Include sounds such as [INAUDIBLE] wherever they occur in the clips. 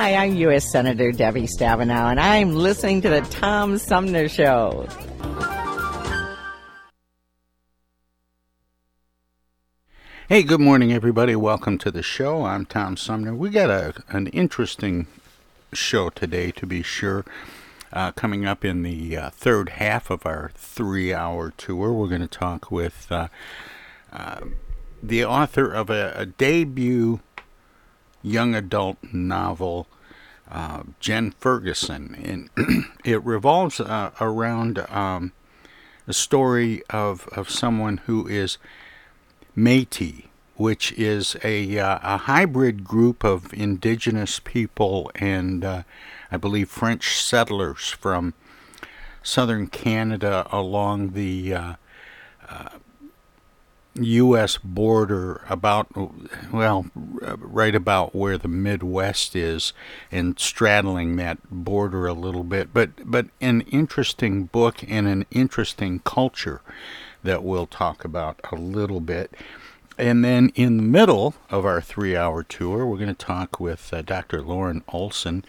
Hi, I'm U.S. Senator Debbie Stabenow, and I'm listening to the Tom Sumner Show. Hey, good morning, everybody. Welcome to the show. I'm Tom Sumner. We got a an interesting show today, to be sure. Uh, coming up in the uh, third half of our three-hour tour, we're going to talk with uh, uh, the author of a, a, debut young adult novel, uh, Jen Ferguson, and [CLEARS THROAT] it revolves uh, around um, a story of of someone who is Métis, which is a, uh, a hybrid group of indigenous people and uh, I believe French settlers from southern Canada along the uh, U.S. Border, about well, right about where the Midwest is, and straddling that border a little bit. But but an interesting book and an interesting culture that we'll talk about a little bit. And then in the middle of our three hour tour, we're going to talk with uh, Dr. Loren Olson,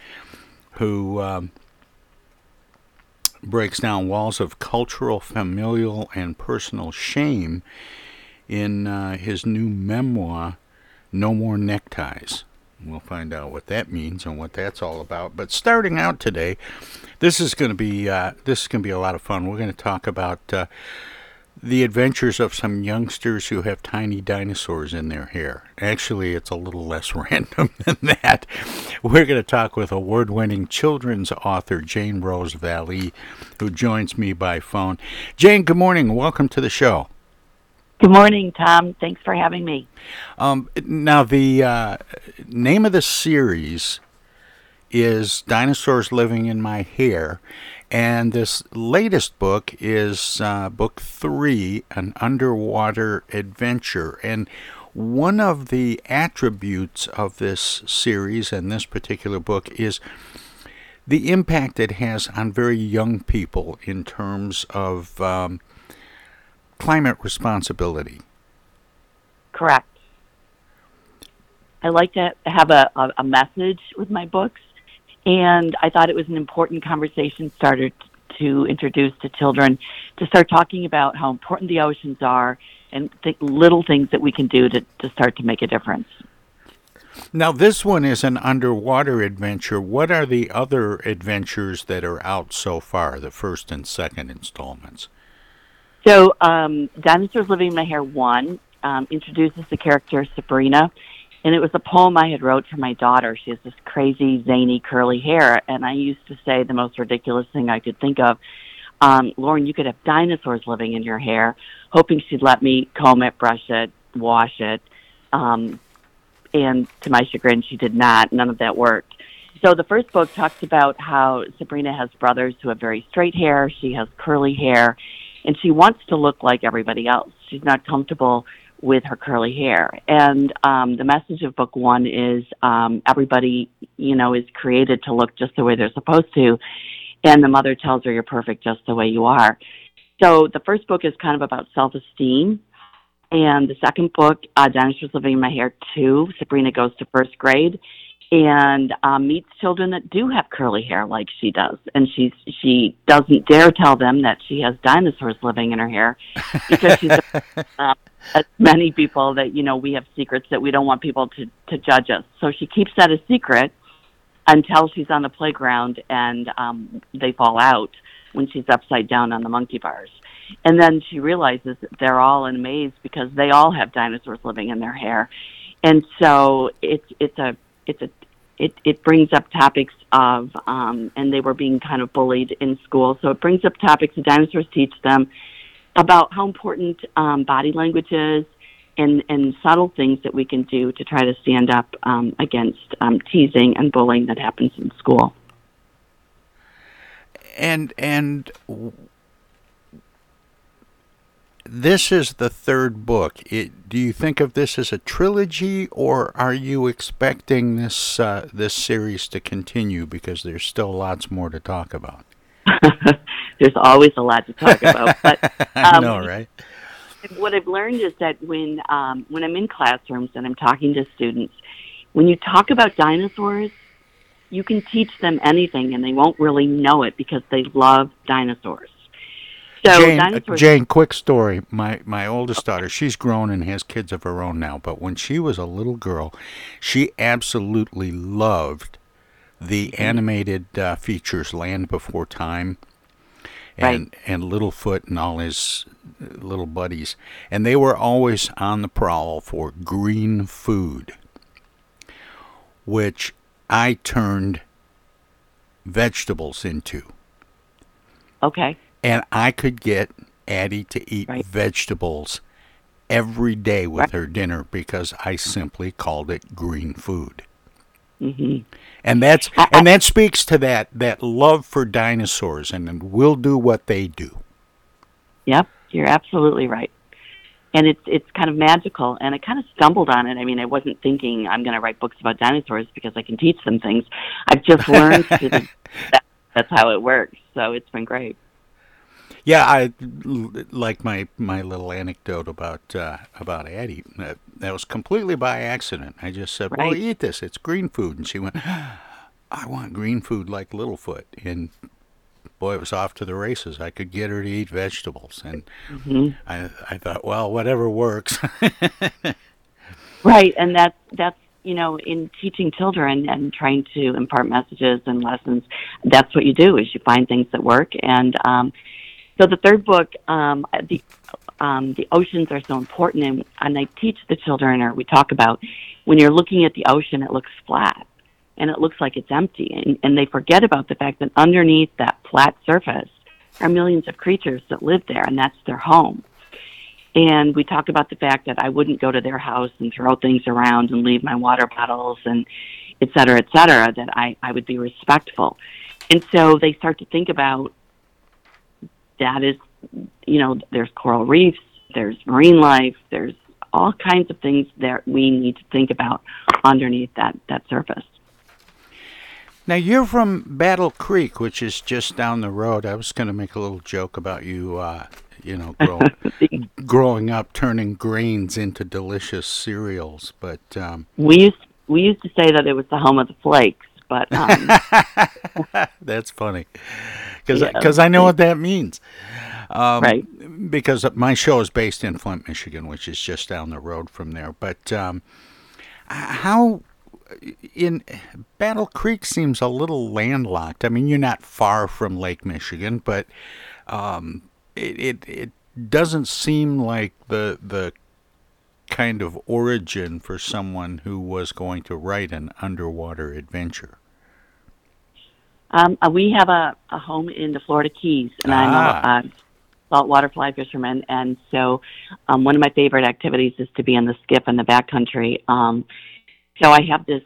who um, breaks down walls of cultural, familial, and personal shame in uh, his new memoir, No More Neckties. We'll find out what that means and what that's all about. But starting out today, this is going to be uh, this is going to be a lot of fun. We're going to talk about uh, the adventures of some youngsters who have tiny dinosaurs in their hair. Actually, it's a little less [LAUGHS] random than that. We're going to talk with award winning children's author Jayne Rose-Vallee, who joins me by phone. Jayne, good morning. Welcome to the show. Good morning, Tom. Thanks for having me. Um, now, the uh, name of the series is Dinosaurs Living in My Hair. And this latest book is uh, book three, An Underwater Adventure. And one of the attributes of this series and this particular book is the impact it has on very young people in terms of um, climate responsibility. Correct. I like to have a, a, message with my books and I thought it was an important conversation starter to introduce to children to start talking about how important the oceans are and th- little things that we can do to, to start to make a difference. Now, this one is an underwater adventure. What are the other adventures that are out so far, the first and second installments? So, um, Dinosaurs Living in My Hair 1 um, introduces the character Sabrina and it was a poem I had wrote for my daughter. She has this crazy, zany, curly hair, and I used to say the most ridiculous thing I could think of. Um, Lauren, you could have dinosaurs living in your hair, hoping she'd let me comb it, brush it, wash it. Um, and to my chagrin, she did not. None of that worked. So the first book talks about how Sabrina has brothers who have very straight hair. She has curly hair, and she wants to look like everybody else. She's not comfortable with her curly hair. And um, the message of book one is um, everybody, you know, is created to look just the way they're supposed to. And the mother tells her, you're perfect just the way you are. So the first book is kind of about self esteem. And the second book, uh, Dinosaurs Living in My Hair too. Sabrina goes to first grade and um, meets children that do have curly hair like she does, and she she doesn't dare tell them that she has dinosaurs living in her hair [LAUGHS] because she's uh, as many people that you know we have secrets that we don't want people to to judge us. So she keeps that a secret until she's on the playground and um, they fall out when she's upside down on the monkey bars. And then she realizes that they're all in a maze because they all have dinosaurs living in their hair. And so it's it's a it's a it, it brings up topics of um, and they were being kind of bullied in school. So it brings up topics the dinosaurs teach them about how important um, body language is and, and subtle things that we can do to try to stand up um, against um, teasing and bullying that happens in school. And and this is the third book. It, do you think of this as a trilogy, or are you expecting this uh, this series to continue because there's still lots more to talk about? [LAUGHS] there's always a lot to talk about, [LAUGHS] but um, I know, right? What I've learned is that when um, when I'm in classrooms and I'm talking to students, when you talk about dinosaurs, you can teach them anything, and they won't really know it because they love dinosaurs. So Jayne, uh, Jayne, quick story. My my oldest daughter, she's grown and has kids of her own now, but when she was a little girl, she absolutely loved the mm-hmm. animated uh, features Land Before Time and right. and Littlefoot and all his uh, little buddies, and they were always on the prowl for green food, which I turned vegetables into. Okay and I could get Addie to eat right. vegetables every day with right. her dinner because I simply called it green food. Mm-hmm. And that's and that speaks to that that love for dinosaurs and and we'll do what they do. Yep, you're absolutely right. And it's it's kind of magical, and I kind of stumbled on it. I mean, I wasn't thinking I'm going to write books about dinosaurs because I can teach them things. I've just learned to, [LAUGHS] that, that's how it works. So it's been great. Yeah, I like my my little anecdote about uh, about Addie. That, that was completely by accident. I just said, right. "Well, eat this. It's green food," and she went, [GASPS] "I want green food like Littlefoot." And boy, it was off to the races. I could get her to eat vegetables, and mm-hmm. I I thought, well, whatever works. [LAUGHS] right, and that's that's you know in teaching children and trying to impart messages and lessons. That's what you do is you find things that work and. um so the third book, um, the um, the oceans are so important, and, and I teach the children, or we talk about when you're looking at the ocean, it looks flat and it looks like it's empty, and, and they forget about the fact that underneath that flat surface are millions of creatures that live there, and that's their home. And we talk about the fact that I wouldn't go to their house and throw things around and leave my water bottles and et cetera, et cetera, that I, I would be respectful. And so they start to think about that is, you know, there's coral reefs, there's marine life, there's all kinds of things that we need to think about underneath that, that surface. Now you're from Battle Creek, which is just down the road. I was going to make a little joke about you, uh, you know, grow, [LAUGHS] growing up turning grains into delicious cereals, but um, we used we used to say that it was the home of the flakes, but [LAUGHS] um, that's funny because because yeah. I know what that means. Um, right. Because my show is based in Flint, Michigan, which is just down the road from there. But um, how in Battle Creek seems a little landlocked. I mean, you're not far from Lake Michigan, but um, it, it it doesn't seem like the the kind of origin for someone who was going to write an underwater adventure. Um, uh, we have a, a home in the Florida Keys, and ah. I'm a, a saltwater fly fisherman, and so um, one of my favorite activities is to be in the skiff in the backcountry. Um, so I have this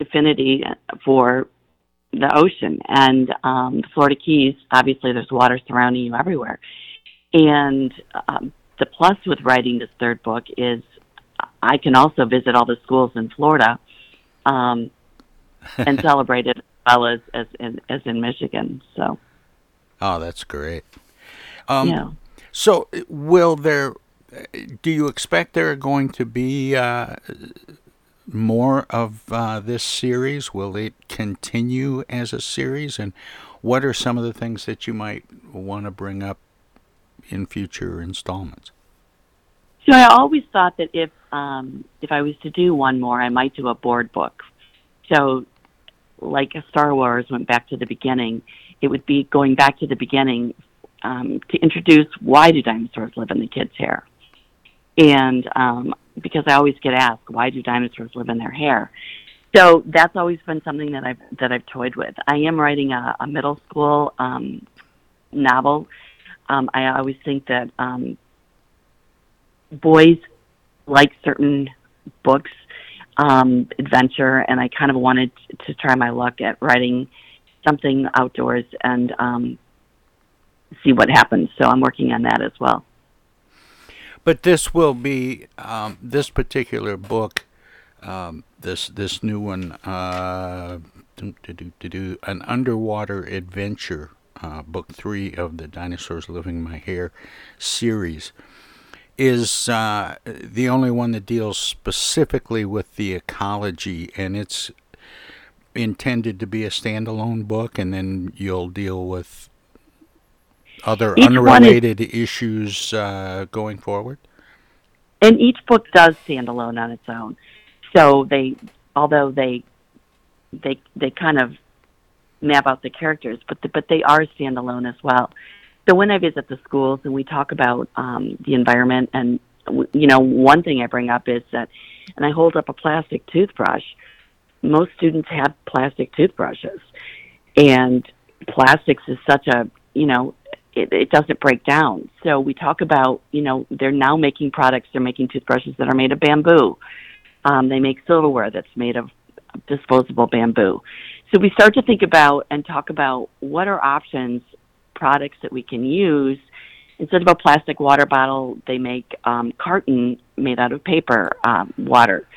affinity for the ocean, and um, the Florida Keys. Obviously, there's water surrounding you everywhere, and um, the plus with writing this third book is I can also visit all the schools in Florida um, and [LAUGHS] celebrate it well as as in, as in Michigan. So. Oh, that's great. Um, yeah. So, will there? Do you expect there are going to be uh, more of uh, this series? Will it continue as a series? And what are some of the things that you might want to bring up in future installments? So I always thought that if um, if I was to do one more, I might do a board book. So like Star Wars went back to the beginning, it would be going back to the beginning um, to introduce why do dinosaurs live in the kids' hair, and um, because I always get asked why do dinosaurs live in their hair. So that's always been something that I've that I've toyed with. I am writing a, a middle school um, novel. Um, I always think that um, boys like certain books, um, adventure, and I kind of wanted to try my luck at writing something outdoors and um, see what happens. So I'm working on that as well. But this will be um, this particular book, um, this this new one, uh, do, an underwater adventure, uh, book three of the Dinosaurs Living My Hair series, is uh, the only one that deals specifically with the ecology, and it's intended to be a standalone book, and then you'll deal with other Each unrelated issues uh, going forward? And each book does stand alone on its own. So they, although they, they they kind of map out the characters, but the, but they are standalone as well. So when I visit the schools and we talk about um, the environment, and you know, one thing I bring up is that, and I hold up a plastic toothbrush. Most students have plastic toothbrushes, and plastics is such a you know it, it doesn't break down. So we talk about, you know, they're now making products. They're making toothbrushes that are made of bamboo. Um, they make silverware that's made of disposable bamboo. So we start to think about and talk about what are options, products that we can use. Instead of a plastic water bottle, they make um, carton made out of paper um, water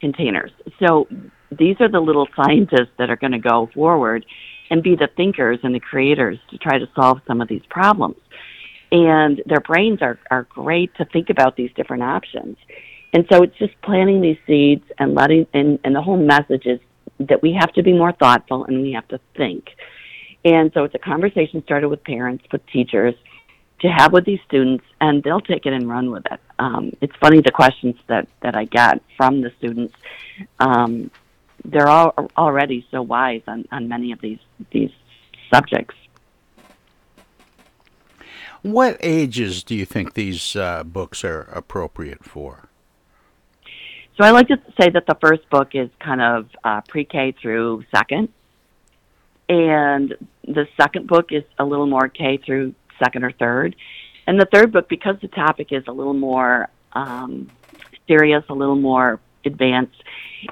containers. So these are the little scientists that are going to go forward and be the thinkers and the creators to try to solve some of these problems. And their brains are, are great to think about these different options. And so it's just planting these seeds and letting, and, and the whole message is that we have to be more thoughtful and we have to think. And so it's a conversation started with parents, with teachers, to have with these students, and they'll take it and run with it. Um, it's funny the questions that, that I get from the students. Um, they're all already so wise on, on many of these these subjects. What ages do you think these uh, books are appropriate for? So I like to say that the first book is kind of uh, pre-K through second, and the second book is a little more K through second or third, and the third book, because the topic is a little more um, serious, a little more advanced,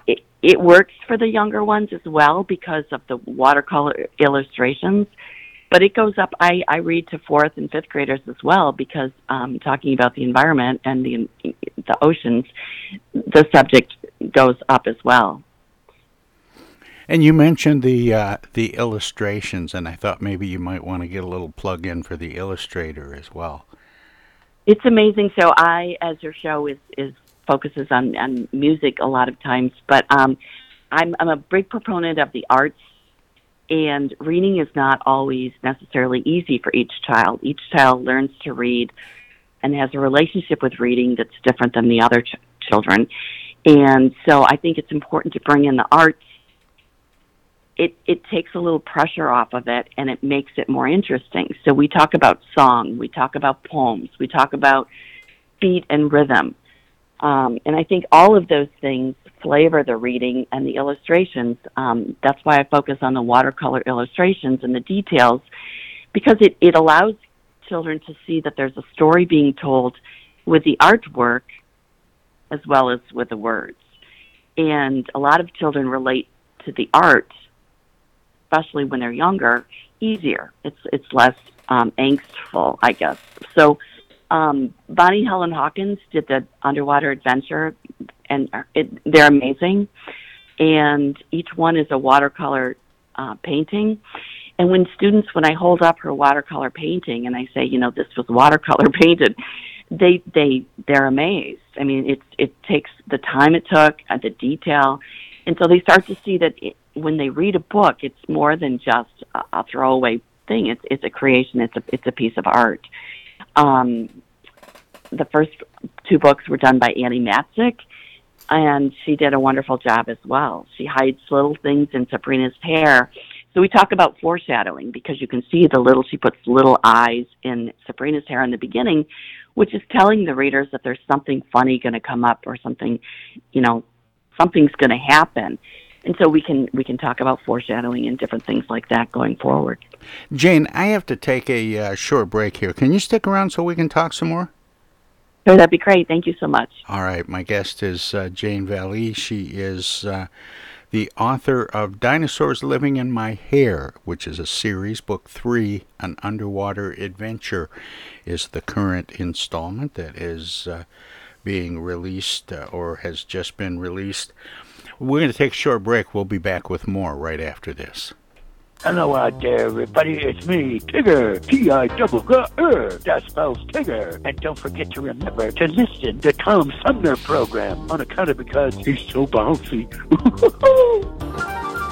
it, it works for the younger ones as well because of the watercolor illustrations. But it goes up. I, I read to fourth and fifth graders as well because um, talking about the environment and the the oceans, the subject goes up as well. And you mentioned the uh, the illustrations, and I thought maybe you might want to get a little plug in for the illustrator as well. It's amazing. So I, as your show is is focuses on, on music a lot of times, but um, I'm, I'm a big proponent of the arts, and reading is not always necessarily easy for each child. Each child learns to read and has a relationship with reading that's different than the other ch- children. And so I think it's important to bring in the arts. It, it takes a little pressure off of it and it makes it more interesting. So we talk about song, we talk about poems, we talk about beat and rhythm. Um, and I think all of those things flavor the reading and the illustrations. Um, that's why I focus on the watercolor illustrations and the details, because it, it allows children to see that there's a story being told with the artwork as well as with the words. And a lot of children relate to the art, especially when they're younger, easier. It's it's less um, angstful, I guess. So um, Bonnie Helen Hawkins did the underwater adventure, and it, they're amazing. And each one is a watercolor uh, painting. And when students, when I hold up her watercolor painting and I say, you know, this was watercolor [LAUGHS] painted, they they they're amazed. I mean, it it takes the time it took, uh, the detail, and so they start to see that it, when they read a book, it's more than just a, throwaway thing. It's it's a creation. It's a it's a piece of art. Um, the first two books were done by Annie Matzik, and she did a wonderful job as well. She hides little things in Sabrina's hair So we talk about foreshadowing because you can see the little, she puts little eyes in Sabrina's hair in the beginning, which is telling the readers that there's something funny going to come up or something, you know, something's going to happen. And so we can we can talk about foreshadowing and different things like that going forward. Jayne, I have to take a uh, short break here. Can you stick around so we can talk some more? Sure, that'd be great. Thank you so much. All right, my guest is uh, Jayne Vallee. She is uh, the author of Dinosaurs Living in My Hair, which is a series. Book three, An Underwater Adventure, is the current installment that is uh, being released uh, or has just been released. We're going to take a short break. We'll be back with more right after this. Hello out there, everybody. It's me, Tigger. T-I-double-G-R. That spells Tigger. And don't forget to remember to listen to Tom Sumner program on account of because he's so bouncy. [LAUGHS]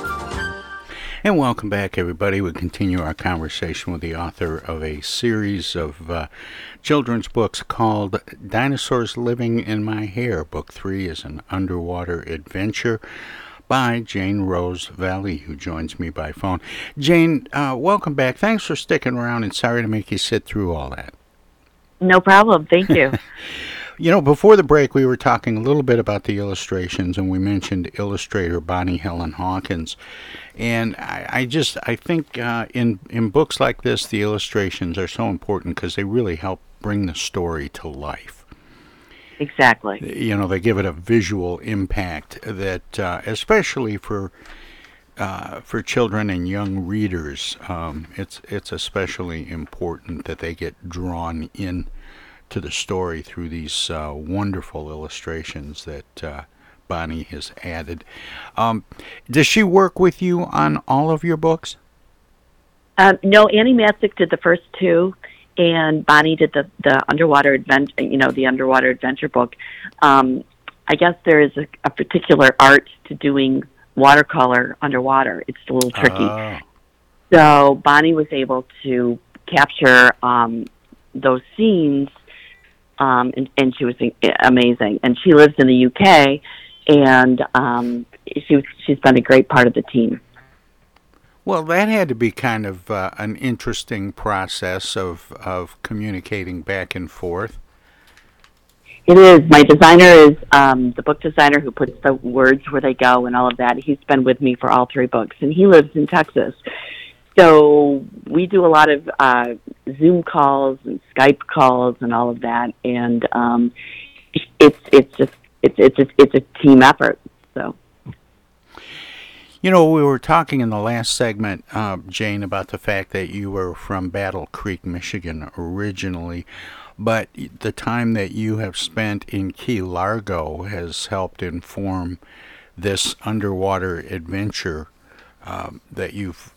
And welcome back, everybody. We continue our conversation with the author of a series of uh, children's books called Dinosaurs Living in My Hair. Book three is an underwater adventure by Jayne Rose-Vallee, who joins me by phone. Jayne, uh, welcome back. Thanks for sticking around, and sorry to make you sit through all that. No problem. Thank you. [LAUGHS] You know, before the break, we were talking a little bit about the illustrations, and we mentioned illustrator Bonnie Helen Hawkins. And I, I just, I think uh, in in books like this, the illustrations are so important because they really help bring the story to life. Exactly. You know, they give it a visual impact that, uh, especially for uh, for children and young readers, um, it's it's especially important that they get drawn in to the story through these uh, wonderful illustrations that uh, Bonnie has added. Um, does she work with you on all of your books? Um, no, Annie Matzik did the first two, and Bonnie did the the underwater adventure. You know, the underwater adventure book. Um, I guess there is a, a particular art to doing watercolor underwater. It's a little tricky. Oh. So Bonnie was able to capture um, those scenes um, and, and she was amazing. And she lives in the UK, and um, she she's been a great part of the team. Well, that had to be kind of uh, an interesting process of of communicating back and forth. It is. My designer is um, the book designer who puts the words where they go and all of that. He's been with me for all three books, and he lives in Texas. So we do a lot of uh, Zoom calls and Skype calls and all of that, and um, it's it's just it's it's a, it's a team effort. So. You know, we were talking in the last segment, uh, Jayne, about the fact that you were from Battle Creek, Michigan originally, but the time that you have spent in Key Largo has helped inform this underwater adventure um, that you've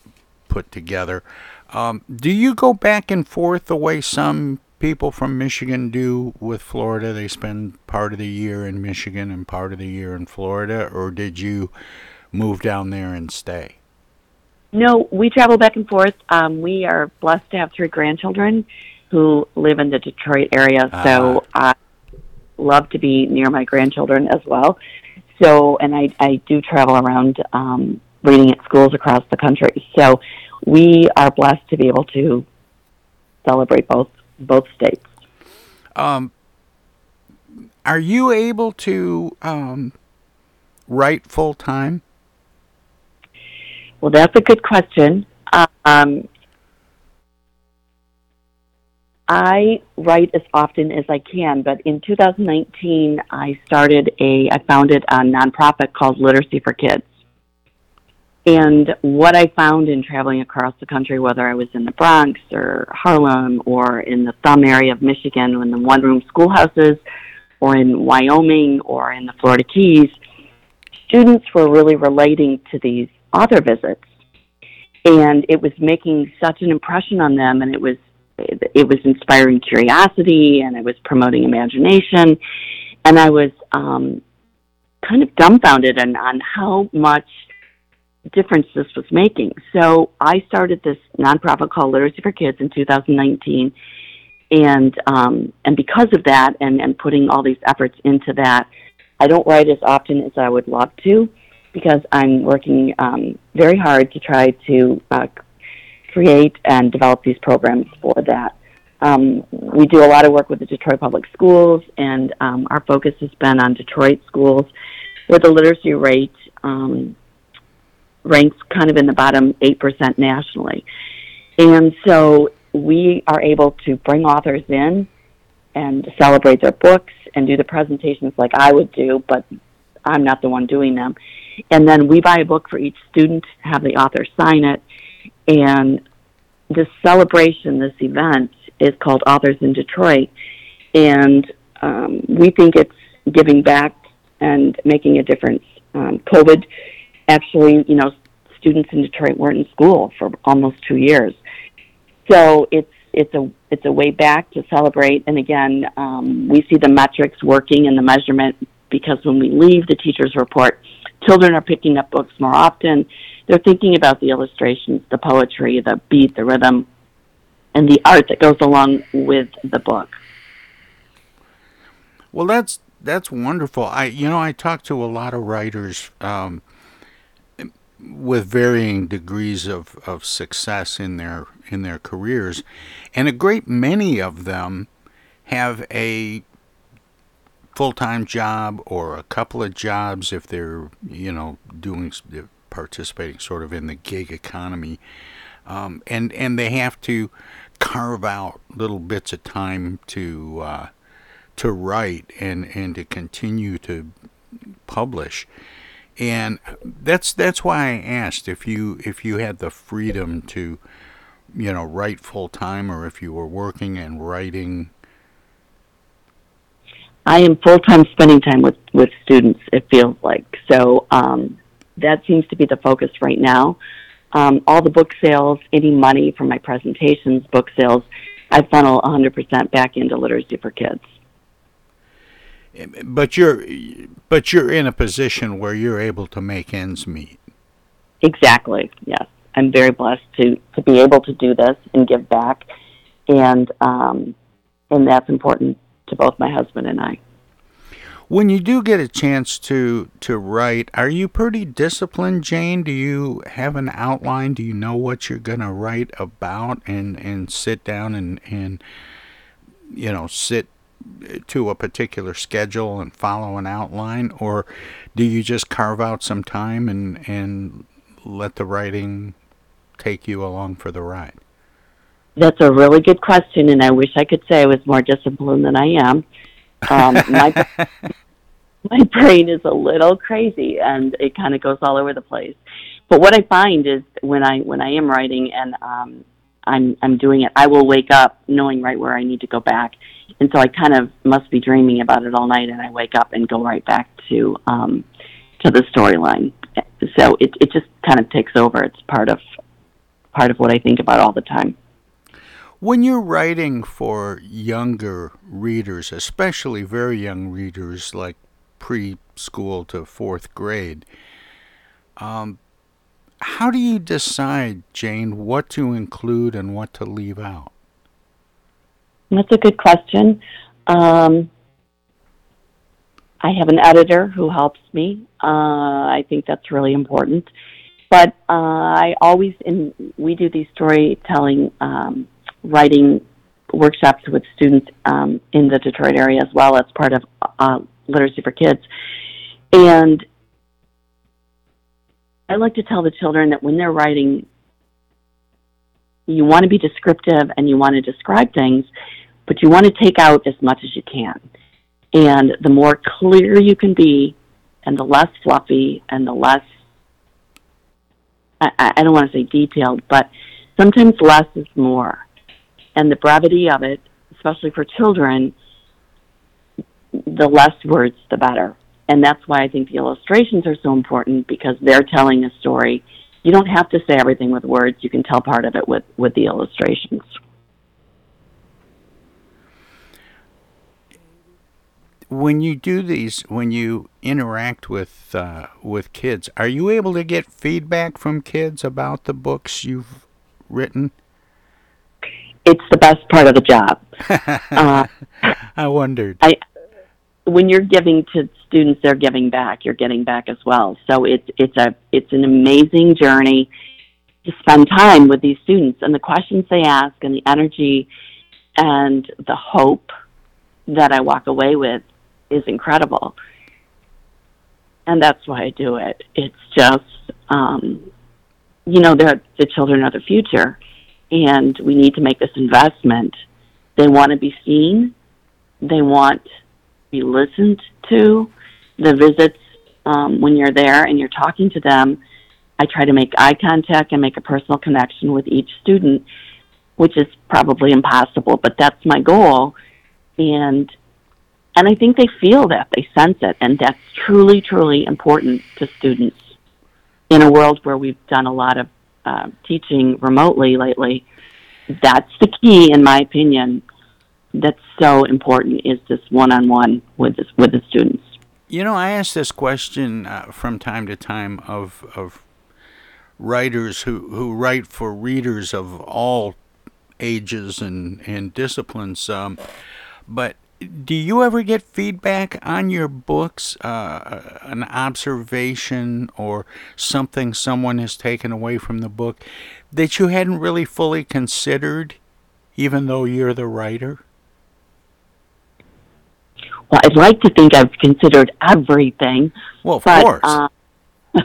put together. Um, do you go back and forth the way some people from Michigan do with Florida? They spend part of the year in Michigan and part of the year in Florida, or did you move down there and stay? No, we travel back and forth. Um, we are blessed to have three grandchildren who live in the Detroit area, uh-huh. so I love to be near my grandchildren as well. So, and I, I do travel around um, reading at schools across the country. So we are blessed to be able to celebrate both both states. Um, are you able to um, write full time? Well, that's a good question. Um, I write as often as I can, but in 2019, I started a, I founded a nonprofit called Literacy for Kids. And what I found in traveling across the country, whether I was in the Bronx or Harlem or in the Thumb area of Michigan, in the one room schoolhouses, or in Wyoming or in the Florida Keys, students were really relating to these author visits. And it was making such an impression on them, and it was it was inspiring curiosity, and it was promoting imagination, and I was um, kind of dumbfounded on, on how much difference this was making. So I started this nonprofit called Literacy for Kids in 2019, and um, and because of that, and and putting all these efforts into that, I don't write as often as I would love to, because I'm working um, very hard to try to uh, create and develop these programs for that. Um, we do a lot of work with the Detroit Public Schools, and um, our focus has been on Detroit schools, where the literacy rate um, ranks kind of in the bottom 8% nationally. And so we are able to bring authors in and celebrate their books and do the presentations like I would do, but I'm not the one doing them. And then we buy a book for each student, have the author sign it, and this celebration, this event, is called Authors in Detroit, and um, we think it's giving back and making a difference. Um, COVID actually, you know, students in Detroit weren't in school for almost two years. So it's it's a it's a way back to celebrate. And again, um, we see the metrics working and the measurement because when we leave the teachers report, children are picking up books more often. They're thinking about the illustrations, the poetry, the beat, the rhythm, and the art that goes along with the book. Well, that's that's wonderful. I you know I talk to a lot of writers um, with varying degrees of, of success in their in their careers, and a great many of them have a full time job or a couple of jobs if they're you know doing participating sort of in the gig economy, um, and and they have to carve out little bits of time to uh, to write and and to continue to publish and that's that's why I asked if you if you had the freedom to you know write full time or if you were working and writing. I am full time spending time with with students it feels like. So um that seems to be the focus right now. Um all the book sales any money from my presentations book sales I funnel 100% back into literacy for kids but you're but you're in a position where you're able to make ends meet. Exactly. Yes, I'm very blessed to to be able to do this and give back, and um, and that's important to both my husband and I. When you do get a chance to to write, are you pretty disciplined, Jayne? Do you have an outline? Do you know what you're going to write about, and and sit down and and you know sit to a particular schedule and follow an outline, or do you just carve out some time and and let the writing take you along for the ride? That's a really good question, and I wish I could say I was more disciplined than I am. Um, my [LAUGHS] my brain is a little crazy, and it kind of goes all over the place. But what I find is when I when I am writing and um, I'm I'm doing it, I will wake up knowing right where I need to go back, and so I kind of must be dreaming about it all night, and I wake up and go right back to um, to the storyline. So it it just kind of takes over. It's part of part of what I think about all the time. When you're writing for younger readers, especially very young readers like preschool to fourth grade, um, how do you decide, Jayne, what to include and what to leave out? That's a good question. Um, I have an editor who helps me. Uh, I think that's really important. But uh, I always, in we do these storytelling, um, writing workshops with students um, in the Detroit area as well as part of uh, Literacy for Kids. And I like to tell the children that when they're writing, you want to be descriptive and you want to describe things, but you want to take out as much as you can. And the more clear you can be, and the less fluffy, and the less, I, I don't want to say detailed, but sometimes less is more. And the brevity of it, especially for children, the less words, the better and that's why I think the illustrations are so important because they're telling a story. You don't have to say everything with words. You can tell part of it with, with the illustrations. When you do these, when you interact with uh, with kids, are you able to get feedback from kids about the books you've written? It's the best part of the job. [LAUGHS] uh, I wondered. I when you're giving to students, they're giving back. You're getting back as well. So it's it's a it's an amazing journey to spend time with these students and the questions they ask and the energy and the hope that I walk away with is incredible. And that's why I do it. It's just, um, you know, they're, the children are the future, and we need to make this investment. They want to be seen. They want to be listened to. The visits, um, when you're there and you're talking to them, I try to make eye contact and make a personal connection with each student, which is probably impossible, but that's my goal. And and I think they feel that, they sense it, and that's truly, truly important to students in a world where we've done a lot of uh, teaching remotely lately. that's the key, in my opinion. That's so important is this one-on-one with this, with the students. You know, I ask this question uh, from time to time of of writers who, who write for readers of all ages and, and disciplines. Um, but do you ever get feedback on your books, uh, an observation or something someone has taken away from the book that you hadn't really fully considered, even though you're the writer? Well, I'd like to think I've considered everything. Well, of but, course. Uh, [LAUGHS]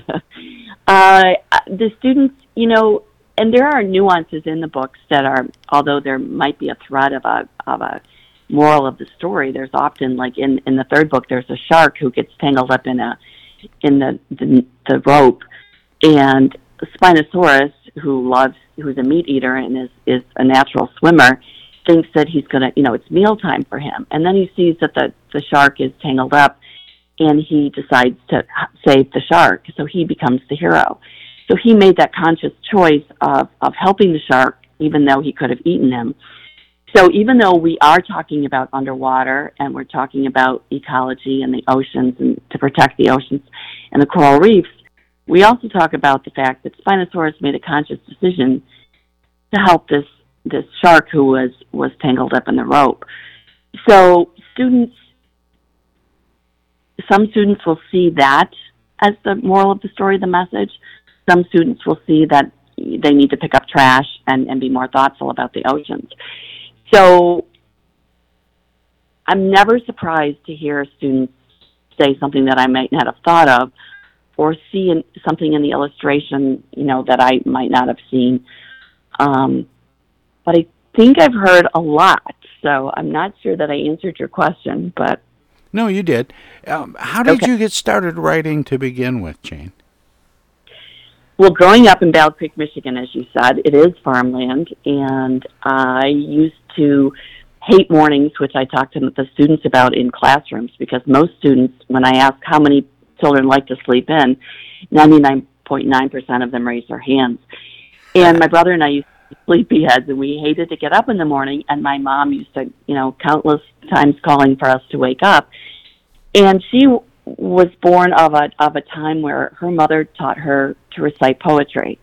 uh, the students, you know, and there are nuances in the books that are, although there might be a thread of a of a moral of the story. There's often like in in the third book, there's a shark who gets tangled up in a in the the, the rope, and Spinosaurus, who loves who's a meat eater and is is a natural swimmer, thinks that he's gonna you know it's mealtime for him, and then he sees that the the shark is tangled up, and he decides to save the shark, so he becomes the hero. So he made that conscious choice of of helping the shark, even though he could have eaten him so even though we are talking about underwater and we're talking about ecology and the oceans and to protect the oceans and the coral reefs, we also talk about the fact that Spinosaurus made a conscious decision to help this this shark who was was tangled up in the rope. So students some students will see that as the moral of the story, the message. Some students will see that they need to pick up trash and, and be more thoughtful about the oceans. So I'm never surprised to hear students say something that I might not have thought of or see in, something in the illustration, you know, that I might not have seen. Um, but I think I've heard a lot, so I'm not sure that I answered your question, but. No, you did. Um, how did Okay. you get started writing to begin with, Jayne? Well, growing up in Battle Creek, Michigan, as you said, it is farmland, and I used to hate mornings, which I talked to the students about in classrooms, because most students, when I ask how many children like to sleep in, 99.9% of them raise their hands. And my brother and I used to be sleepyheads, and we hated to get up in the morning, and my mom used to, you know, countless times calling for us to wake up. And she was born of a of a time where her mother taught her to recite poetry.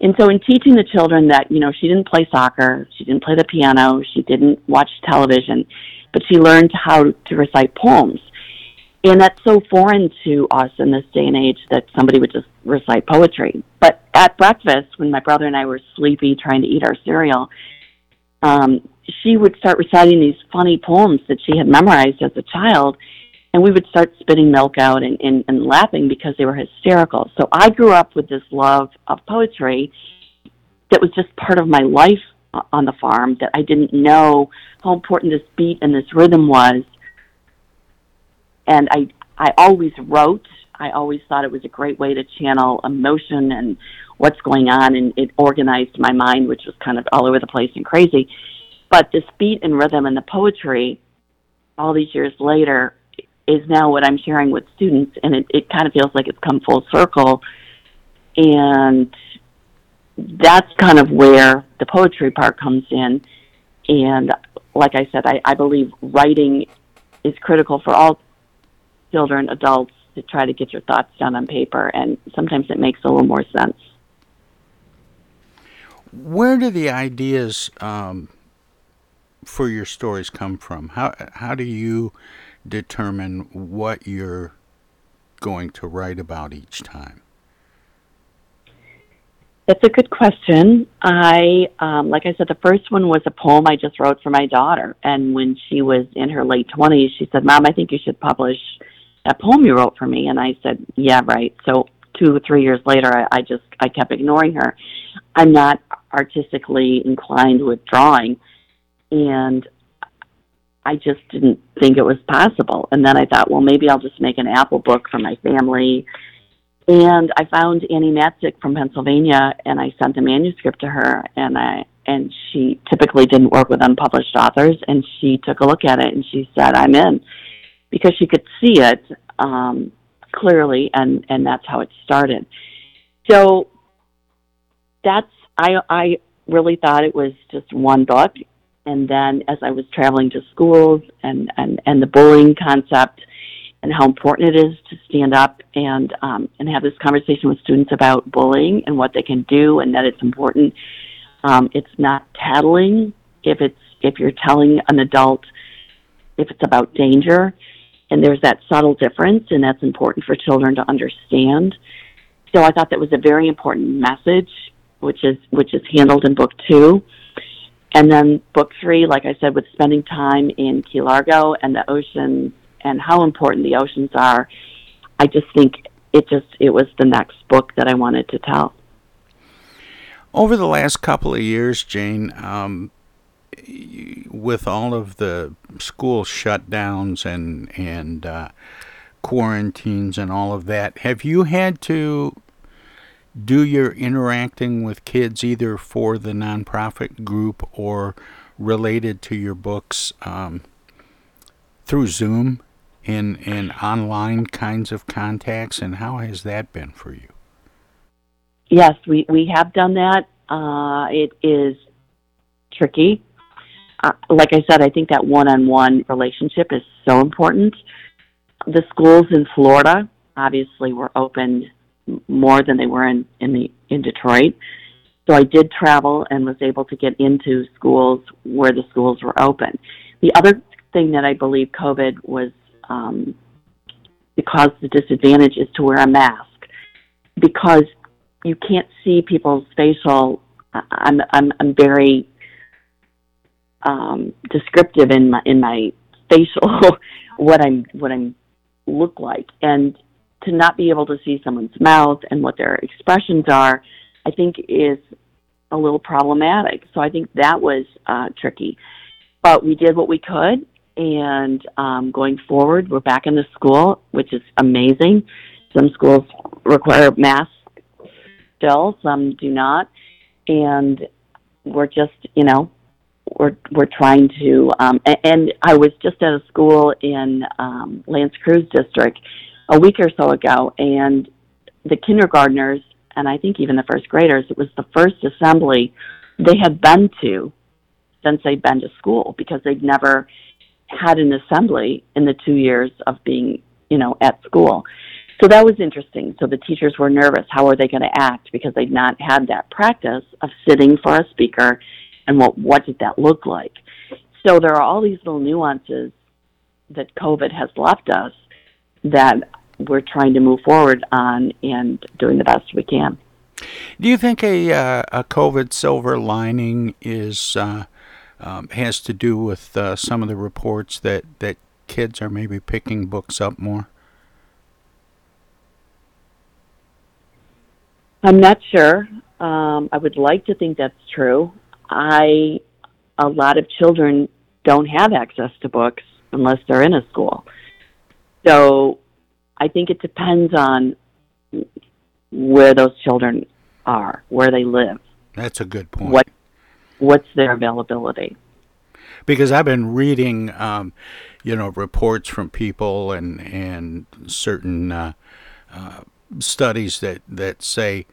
And so in teaching the children that, you know, she didn't play soccer, she didn't play the piano, she didn't watch television, but she learned how to recite poems. And that's so foreign to us in this day and age that somebody would just recite poetry. But at breakfast, when my brother and I were sleepy trying to eat our cereal, um, she would start reciting these funny poems that she had memorized as a child and we would start spitting milk out and, and, and laughing because they were hysterical. So I grew up with this love of poetry that was just part of my life on the farm that I didn't know how important this beat and this rhythm was. And I I always wrote. I always thought it was a great way to channel emotion and what's going on and it organized my mind which was kind of all over the place and crazy. But this beat and rhythm and the poetry all these years later is now what I'm sharing with students, and it, it kind of feels like it's come full circle. And that's kind of where the poetry part comes in. And like I said, I, I believe writing is critical for all children, adults, to try to get your thoughts down on paper, and sometimes it makes a little more sense. Where do the ideas um, for your stories come from? How how do you determine what you're going to write about each time? That's a good question. I, um, like I said, the first one was a poem I just wrote for my daughter. And when she was in her late 20s, she said, Mom, I think you should publish a poem you wrote for me. And I said, Yeah, right. So two or three years later, I, I just, I kept ignoring her. I'm not artistically inclined with drawing. And I just didn't think it was possible. And then I thought, well, maybe I'll just make an Apple book for my family. And I found Annie Matzik from Pennsylvania, and I sent the manuscript to her, and I and she typically didn't work with unpublished authors, and she took a look at it and she said, "I'm in," because she could see it um, clearly, and and that's how it started. So that's I I really thought it was just one book. And then as I was traveling to schools and, and, and the bullying concept and how important it is to stand up and, um, and have this conversation with students about bullying and what they can do and that it's important. Um, it's not tattling if it's, if you're telling an adult if it's about danger. And there's that subtle difference and that's important for children to understand. So I thought that was a very important message, which is, which is handled in book two. And then book three, like I said, with spending time in Key Largo and the oceans and how important the oceans are, I just think it just it was the next book that I wanted to tell. Over the last couple of years, Jayne, um, with all of the school shutdowns and and uh, quarantines and all of that, have you had to do you your interacting with kids either for the nonprofit group or related to your books um, through Zoom and, and online kinds of contacts, and how has that been for you? Yes, we, we have done that. Uh, it is tricky. Uh, like I said, I think that one on one relationship is so important. The schools in Florida obviously were open more than they were in in the in Detroit. So I did travel and was able to get into schools where the schools were open. The other thing that I believe COVID was um, the disadvantage is to wear a mask because you can't see people's facial. I'm I'm I'm very um, descriptive in my in my [LAUGHS] facial what I'm what I'm look like and to not be able to see someone's mouth and what their expressions are, I think is a little problematic. So I think that was uh, tricky. But we did what we could, and um, going forward, we're back in the school, which is amazing. Some schools require masks still, some do not, and we're just, you know, we're we're trying to. Um, and, and I was just at a school in um, L'Anse Creuse district a week or so ago, and the kindergartners and I think even the first graders, it was the first assembly they had been to since they'd been to school because they'd never had an assembly in the two years of being, you know, at school. So that was interesting. So the teachers were nervous. How are they going to act because they'd not had that practice of sitting for a speaker and what what did that look like? So there are all these little nuances that COVID has left us that we're trying to move forward on and doing the best we can. Do you think a uh, a COVID silver lining is uh, um, has to do with uh, some of the reports that that kids are maybe picking books up more? I'm not sure. Um, I would like to think that's true. I a lot of children don't have access to books unless they're in a school. So I think it depends on where those children are, where they live. That's a good point. What what's their availability? Because I've been reading, um, you know, reports from people and and certain uh, uh, studies that that say,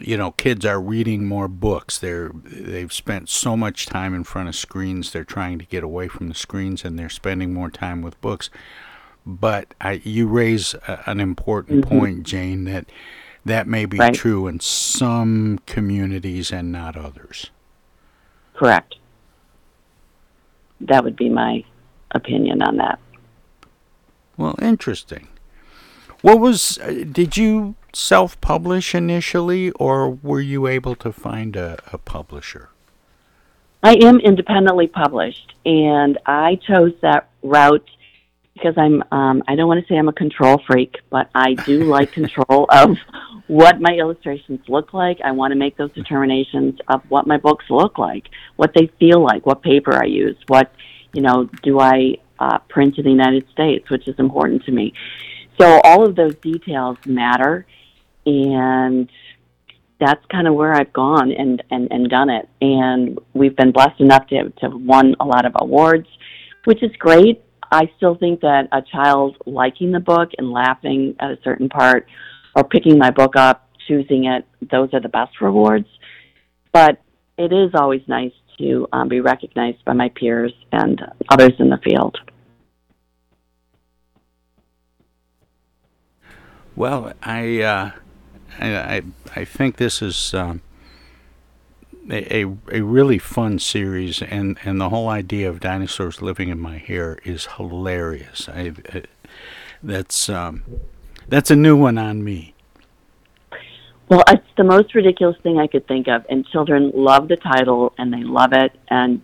you know, kids are reading more books. They're they've spent so much time in front of screens. They're trying to get away from the screens, and they're spending more time with books. But I, you raise a, an important mm-hmm. point, Jayne, that that may be right. true in some communities and not others. Correct. That would be my opinion on that. Well, interesting. What was, uh, did you self publish initially, or were you able to find a, a publisher? I am independently published, and I chose that route because I'm um, I don't want to say I'm a control freak, but I do [LAUGHS] like control of what my illustrations look like. I want to make those determinations of what my books look like, what they feel like, what paper I use, what you know do I uh, print in the United States, which is important to me. So all of those details matter, and that's kind of where I've gone and, and, and done it. And we've been blessed enough to, to have won a lot of awards, which is great. I still think that a child liking the book and laughing at a certain part or picking my book up, choosing it, those are the best rewards. But it is always nice to um, be recognized by my peers and others in the field. Well, I, uh, I, I think this is um, a, a really fun series, and, and the whole idea of dinosaurs living in my hair is hilarious. I, I that's um, that's a new one on me. Well, it's the most ridiculous thing I could think of, and children love the title and they love it. And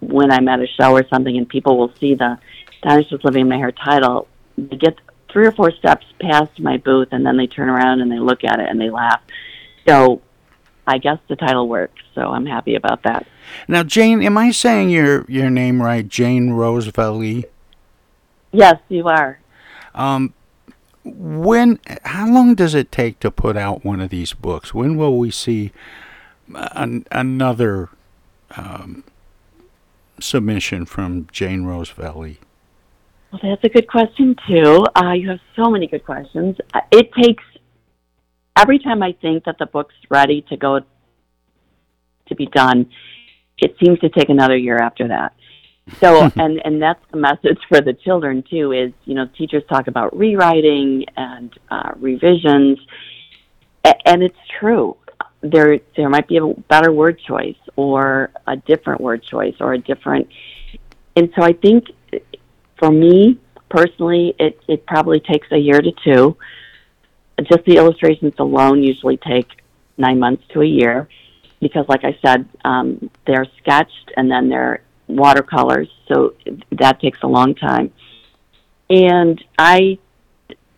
when I'm at a show or something, and people will see the "Dinosaurs Living in My Hair" title, they get three or four steps past my booth, and then they turn around and they look at it and they laugh. So, I guess the title works. So I'm happy about that. Now, Jayne, am I saying your your name right? Jayne Rose-Vallee? Yes, you are. Um, when how long does it take to put out one of these books when will we see an, another um, submission from Jayne Rose-Vallee well that's a good question too uh, you have so many good questions uh, it takes every time i think that the book's ready to go to be done it seems to take another year after that. So [LAUGHS] and and that's the message for the children too is you know teachers talk about rewriting and uh, revisions. And it's true. There there might be a better word choice or a different word choice or a different and so i think for me personally it it probably takes a year to two just the illustrations alone usually take nine months to a year because like i said um, they're sketched and then they're watercolors, so that takes a long time. And I,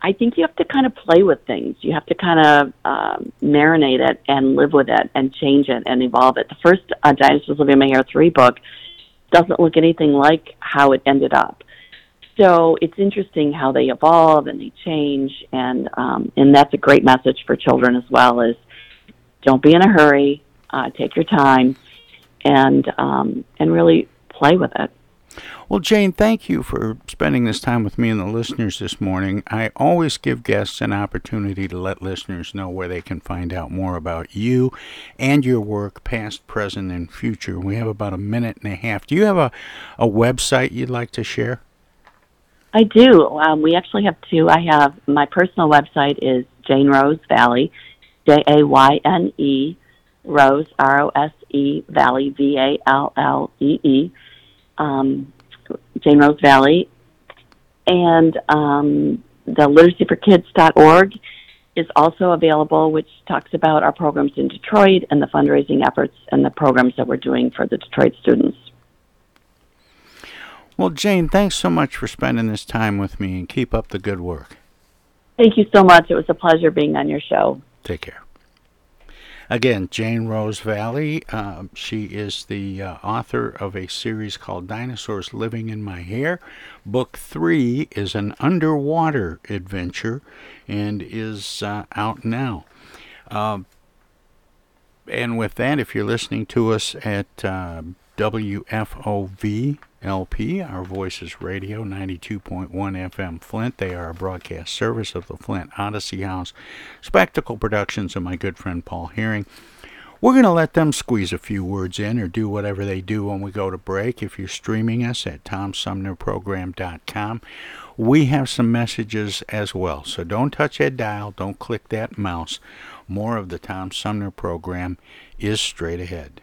I think you have to kind of play with things. You have to kind of um, marinate it and live with it and change it and evolve it. The first uh, Dinosaurs Living in My Hair three book doesn't look anything like how it ended up. So it's interesting how they evolve and they change, and um, and that's a great message for children as well. Is don't be in a hurry, uh, take your time, and um, and really play with it. Well, Jayne, thank you for spending this time with me and the listeners this morning. I always give guests an opportunity to let listeners know where they can find out more about you and your work, past, present, and future. We have about a minute and a half. Do you have a, a website you'd like to share? I do. Um, we actually have two. I have my personal website is Jane Rose Valley, J A Y N E Rose R O S E Vallee V A L L E E um, Jayne Rose-Vallee, and um, the literacyforkids.org is also available, which talks about our programs in Detroit and the fundraising efforts and the programs that we're doing for the Detroit students. Well, Jayne, thanks so much for spending this time with me and keep up the good work. Thank you so much. It was a pleasure being on your show. Take care. Again, Jayne Rose-Vallee. Uh, she is the uh, author of a series called Dinosaurs Living in My Hair. Book three is an underwater adventure and is uh, out now. Um, and with that, if you're listening to us at uh, WFOV LP, Our Voices Radio, 92.1 FM Flint. They are a broadcast service of the Flint Odyssey House, Spectacle Productions, and my good friend Paul Hearing. We're going to let them squeeze a few words in or do whatever they do when we go to break. If you're streaming us at TomSumnerProgram.com, we have some messages as well. So don't touch that dial, don't click that mouse. More of the Tom Sumner program is straight ahead.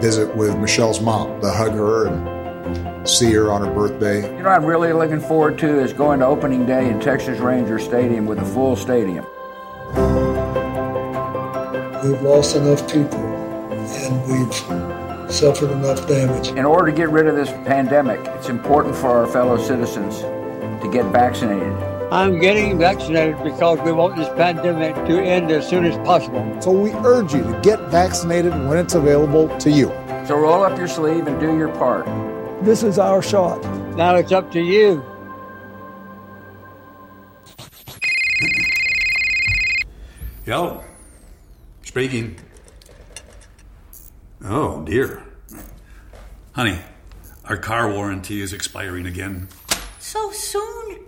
visit with Michelle's mom, to hug her and see her on her birthday. You know, I'm really looking forward to is going to opening day in Texas Ranger Stadium with a full stadium. We've lost enough people and we've suffered enough damage. In order to get rid of this pandemic, it's important for our fellow citizens to get vaccinated. I'm getting vaccinated because we want this pandemic to end as soon as possible. So we urge you to get vaccinated when it's available to you. So roll up your sleeve and do your part. This is our shot. Now it's up to you. Hello. Speaking. Oh, dear. Honey, our car warranty is expiring again. So soon?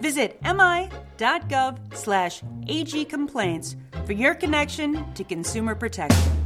Visit mi.gov slash agcomplaints for your connection to consumer protection.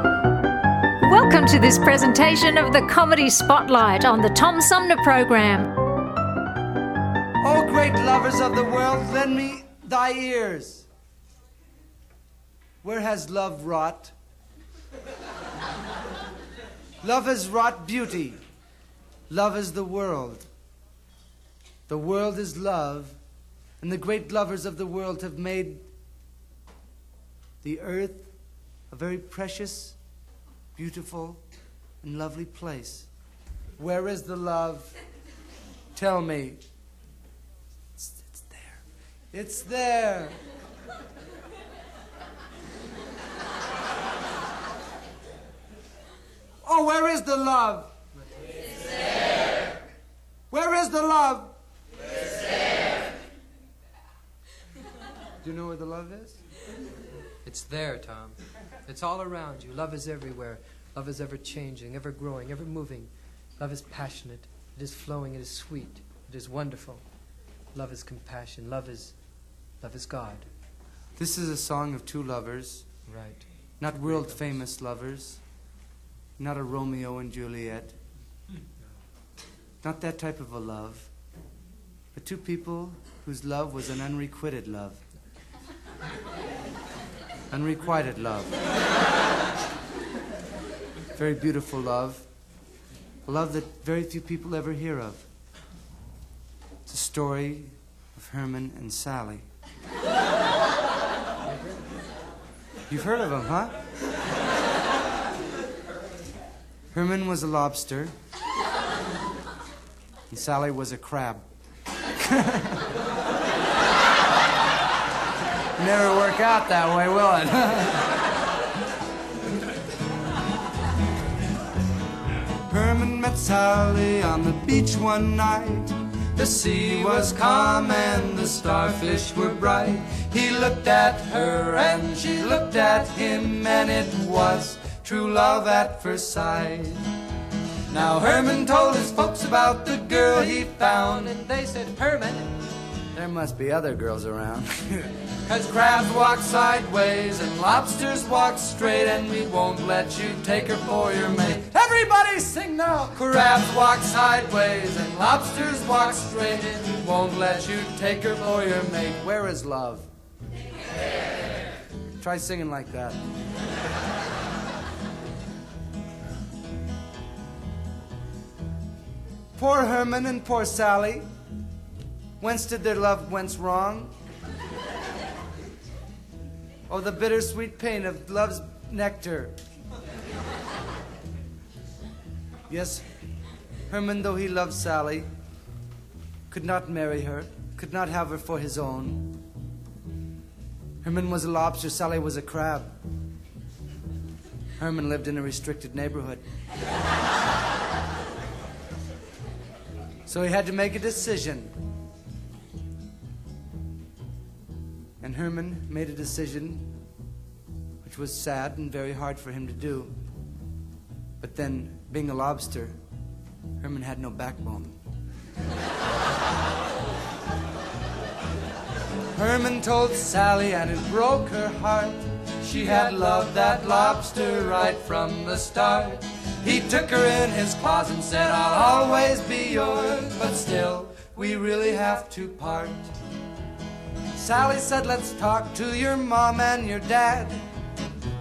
Welcome to this presentation of the Comedy Spotlight on the Tom Sumner Program. Oh, great lovers of the world, lend me thy ears. Where has love wrought? love has wrought beauty. Love is the world. The world is love, and the great lovers of the world have made the earth a very precious beautiful and lovely place. Where is the love? Tell me. It's, it's there. It's there. Oh, where is the love? It's there. Where is the love? It's there. Do you know where the love is? It's there, Tom. It's all around you. Love is everywhere. Love is ever changing, ever growing, ever moving. Love is passionate. It is flowing. It is sweet. It is wonderful. Love is compassion. Love is love is God. This is a song of two lovers. Right. Not world famous lovers. Not a Romeo and Juliet. Not that type of a love. But two people whose love was an unrequited love. Unrequited love. Very beautiful love. A love that very few people ever hear of. It's a story of Herman and Sally. You've heard of him, huh? Herman was a lobster, and Sally was a crab. [LAUGHS] Never work out that way, will it? [LAUGHS] Herman met Sally on the beach one night. The sea was calm and the starfish were bright. He looked at her and she looked at him, and it was true love at first sight. Now Herman told his folks about the girl he found, and they said, Herman, there must be other girls around. [LAUGHS] Cause crabs walk sideways and lobsters walk straight, and we won't let you take her for your mate. Everybody sing now! Crabs walk sideways and lobsters walk straight, and we won't let you take her for your mate. Where is love? Try singing like that. Poor Herman and poor Sally. Whence did their love whence wrong? Oh, the bittersweet pain of love's nectar. Yes, Herman, though he loved Sally, could not marry her, could not have her for his own. Herman was a lobster, Sally was a crab. Herman lived in a restricted neighborhood. So he had to make a decision. And Herman made a decision which was sad and very hard for him to do. But then, being a lobster, Herman had no backbone. [LAUGHS] Herman told Sally, and it broke her heart. She had loved that lobster right from the start. He took her in his claws and said, I'll always be yours, but still, we really have to part. Sally said, Let's talk to your mom and your dad.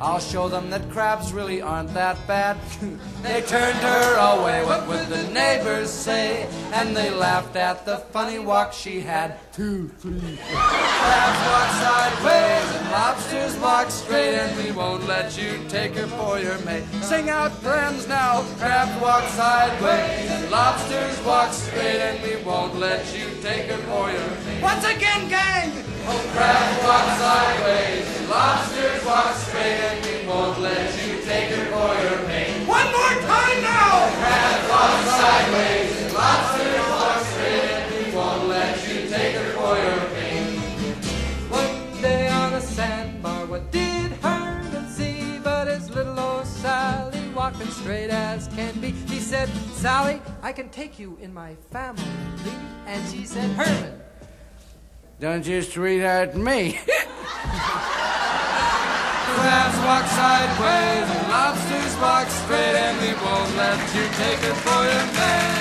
I'll show them that crabs really aren't that bad. [LAUGHS] they turned her away, what would the neighbors say? And they laughed at the funny walk she had. Two, three, four. Crabs walk sideways and lobsters walk straight, and we won't let you take her for your mate. Sing out, friends, now. Crabs walk sideways and lobsters walk straight, and we won't let you take her for your straight as can be? He said, Sally, I can take you in my family. And she said, Herman, don't you sweetheart me. [LAUGHS] Crabs walk sideways and lobsters walk straight, and we won't let you take it for your man.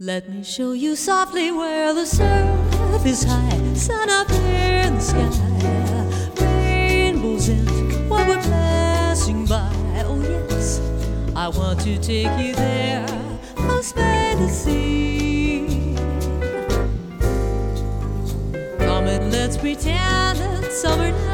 Let me show you softly where the surf is high, sun up in the sky, rainbows in what we're passing by. Oh yes, I want to take you there, the sea. Come and let's pretend that summer never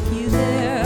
take you there.